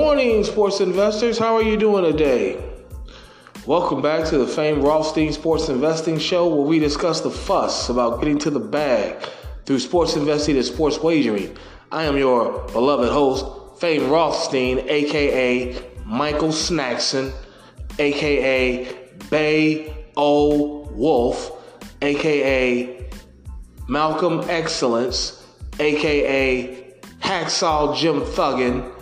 morning, sports investors. How are you doing today? Welcome back to the Fame Rothstein Sports Investing Show, where we discuss the fuss about getting to the bag through sports investing and sports wagering. I am your beloved host, Fame Rothstein, aka Michael Snackson, aka Bay O Wolf, aka Malcolm Excellence, aka Hacksaw Jim Thuggin,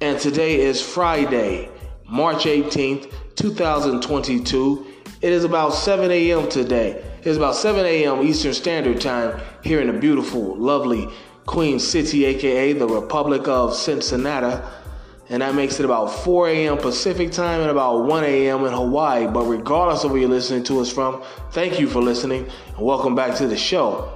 and today is Friday, March 18th, 2022. It is about 7 a.m. today. It is about 7 a.m. Eastern Standard Time here in the beautiful, lovely Queen City, aka the Republic of Cincinnati. And that makes it about 4 a.m. Pacific time and about 1 a.m. in Hawaii. But regardless of where you're listening to us from, thank you for listening and welcome back to the show.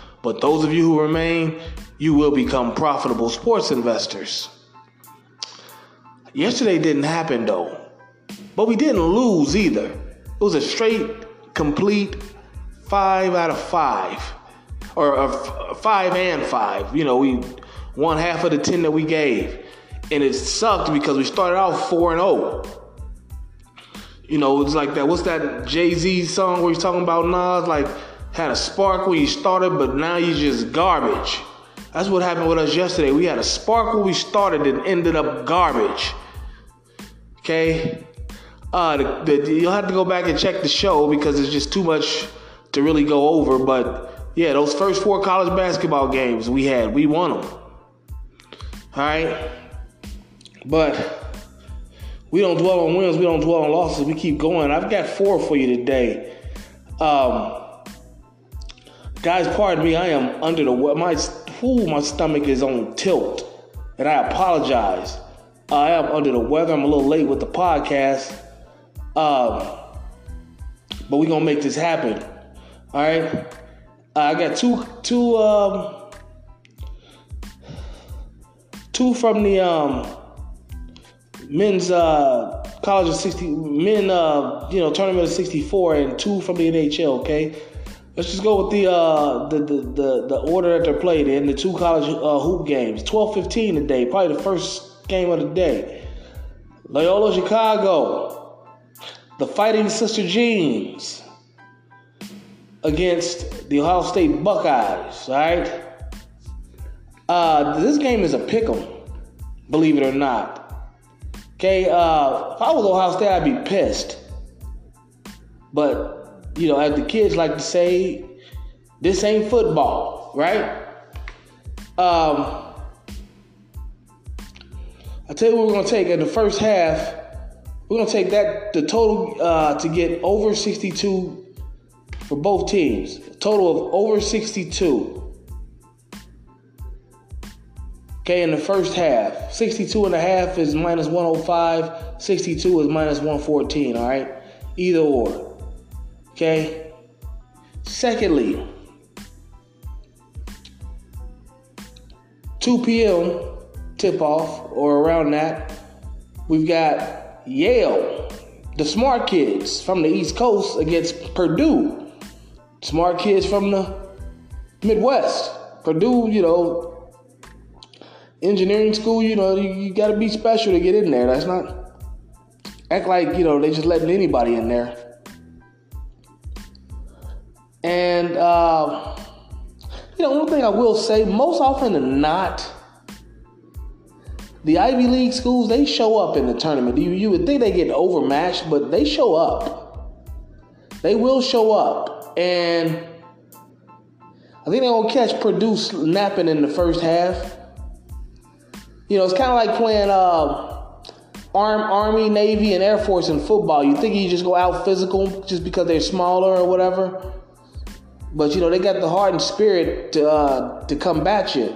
But those of you who remain, you will become profitable sports investors. Yesterday didn't happen though, but we didn't lose either. It was a straight, complete five out of five, or uh, a uh, five and five. You know, we won half of the ten that we gave, and it sucked because we started out four and zero. You know, it's like that. What's that Jay Z song where he's talking about Nas? Like had a spark when you started, but now you just garbage. That's what happened with us yesterday. We had a spark when we started and ended up garbage. Okay? Uh, the, the, you'll have to go back and check the show because it's just too much to really go over. But yeah, those first four college basketball games we had, we won them. All right? But we don't dwell on wins, we don't dwell on losses. We keep going. I've got four for you today. Um, guys, pardon me, I am under the my Ooh, my stomach is on tilt, and I apologize. I am under the weather. I'm a little late with the podcast, um, but we're gonna make this happen. All right, I got two, two, um, two from the um, men's uh, college of sixty men, uh, you know, tournament of sixty four, and two from the NHL. Okay. Let's just go with the uh, the, the, the the order that they're played in. The two college uh, hoop games. 12-15 today, probably the first game of the day. Loyola Chicago, the Fighting Sister Jeans against the Ohio State Buckeyes. All right. Uh, this game is a pick'em, believe it or not. Okay. Uh, if I was Ohio State, I'd be pissed. But you know, as the kids like to say, this ain't football, right? Um, I tell you what we're gonna take in the first half. We're gonna take that the total uh, to get over 62 for both teams. A total of over 62. Okay, in the first half, 62 and a half is minus 105, 62 is minus 114, all right? Either or. Okay? Secondly, 2 p.m. tip off or around that, we've got Yale, the smart kids from the East Coast against Purdue. Smart kids from the Midwest. Purdue, you know, engineering school, you know, you, you got to be special to get in there. That's not act like, you know, they just letting anybody in there. And uh, you know, one thing I will say, most often than not, the Ivy League schools they show up in the tournament. You you would think they get overmatched, but they show up. They will show up, and I think they're gonna catch Purdue napping in the first half. You know, it's kind of like playing uh, Arm, Army, Navy, and Air Force in football. You think you just go out physical just because they're smaller or whatever. But you know they got the heart and spirit to uh, to combat you.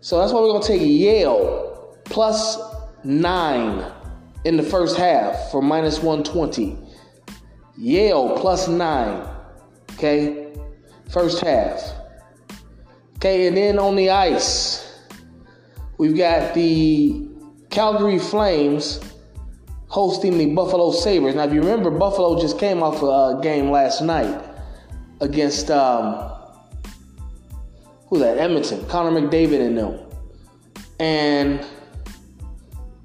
So that's why we're gonna take Yale plus nine in the first half for minus 120. Yale plus nine. Okay, first half. Okay, and then on the ice, we've got the Calgary Flames hosting the Buffalo Sabres. Now, if you remember, Buffalo just came off a game last night against um, who's that? Edmonton, Connor McDavid and them. And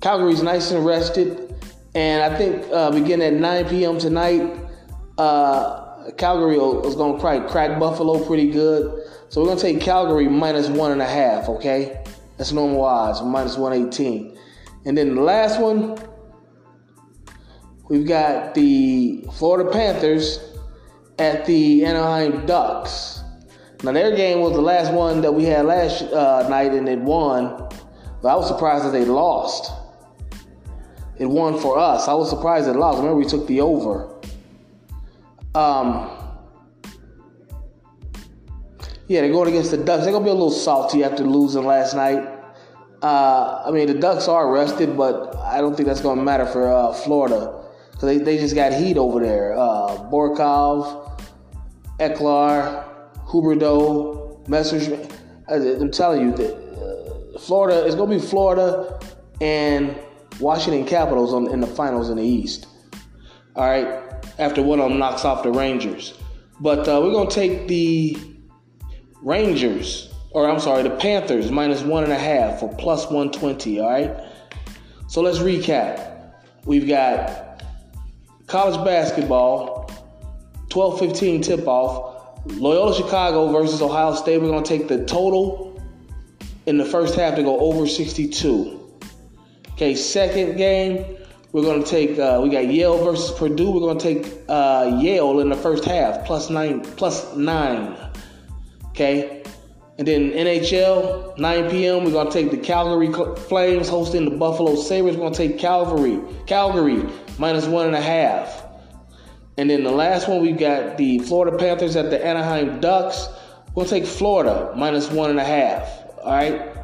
Calgary's nice and rested. And I think uh, beginning at 9 p.m. tonight, uh, Calgary is going to crack, crack Buffalo pretty good. So we're going to take Calgary minus one and a half, okay? That's normal odds, minus 118. And then the last one, we've got the Florida Panthers at the Anaheim Ducks. Now their game was the last one that we had last uh, night, and it won. But I was surprised that they lost. It won for us. I was surprised it lost. Remember, we took the over. Um, yeah, they're going against the Ducks. They're gonna be a little salty after losing last night. Uh, I mean, the Ducks are rested, but I don't think that's gonna matter for uh, Florida because they, they just got heat over there. Uh, Barkov, Ekblad, Huberdeau, Messerschmitt. I'm telling you that uh, Florida is going to be Florida and Washington Capitals on, in the finals in the East. All right, after one of them knocks off the Rangers. But uh, we're going to take the Rangers, or I'm sorry, the Panthers minus one and a half for plus 120. All right. So let's recap. We've got college basketball, 12 15 tip off. Loyola Chicago versus Ohio State. We're going to take the total in the first half to go over 62. Okay, second game, we're going to take, uh, we got Yale versus Purdue. We're going to take uh, Yale in the first half, plus nine, plus nine. Okay, and then NHL, 9 p.m., we're going to take the Calgary Flames hosting the Buffalo Sabres. We're going to take Calgary, Calgary minus one and a half. And then the last one, we've got the Florida Panthers at the Anaheim Ducks. We'll take Florida minus one and a half. All right.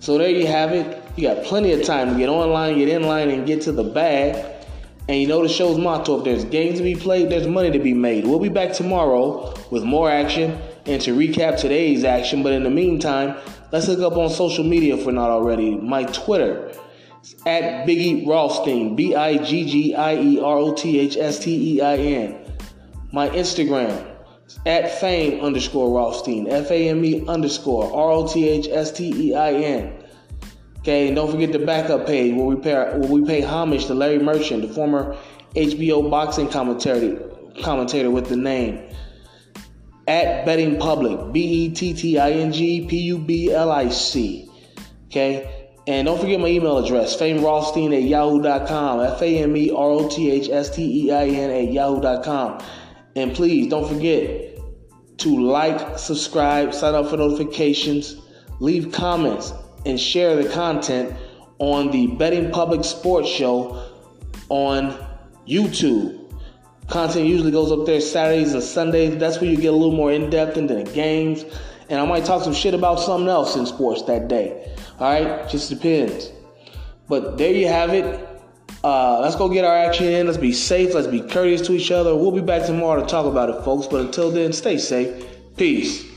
So there you have it. You got plenty of time to get online, get in line, and get to the bag. And you know the show's motto if there's games to be played, there's money to be made. We'll be back tomorrow with more action and to recap today's action. But in the meantime, let's look up on social media if we're not already. My Twitter at Biggie Rothstein, B I G G I E R O T H S T E I N. My Instagram at fame underscore Rothstein, F A M E underscore R O T H S T E I N. Okay, and don't forget the backup page where we pay where we pay homage to Larry Merchant, the former HBO boxing commentator commentator with the name at Betting Public, B E T T I N G P U B L I C. Okay. And don't forget my email address, famerothstein at yahoo.com, F A M E R O T H S T E I N at yahoo.com. And please don't forget to like, subscribe, sign up for notifications, leave comments, and share the content on the Betting Public Sports Show on YouTube. Content usually goes up there Saturdays and Sundays. That's where you get a little more in depth into the games. And I might talk some shit about something else in sports that day. All right, just depends. But there you have it. Uh, let's go get our action in. Let's be safe. Let's be courteous to each other. We'll be back tomorrow to talk about it, folks. But until then, stay safe. Peace.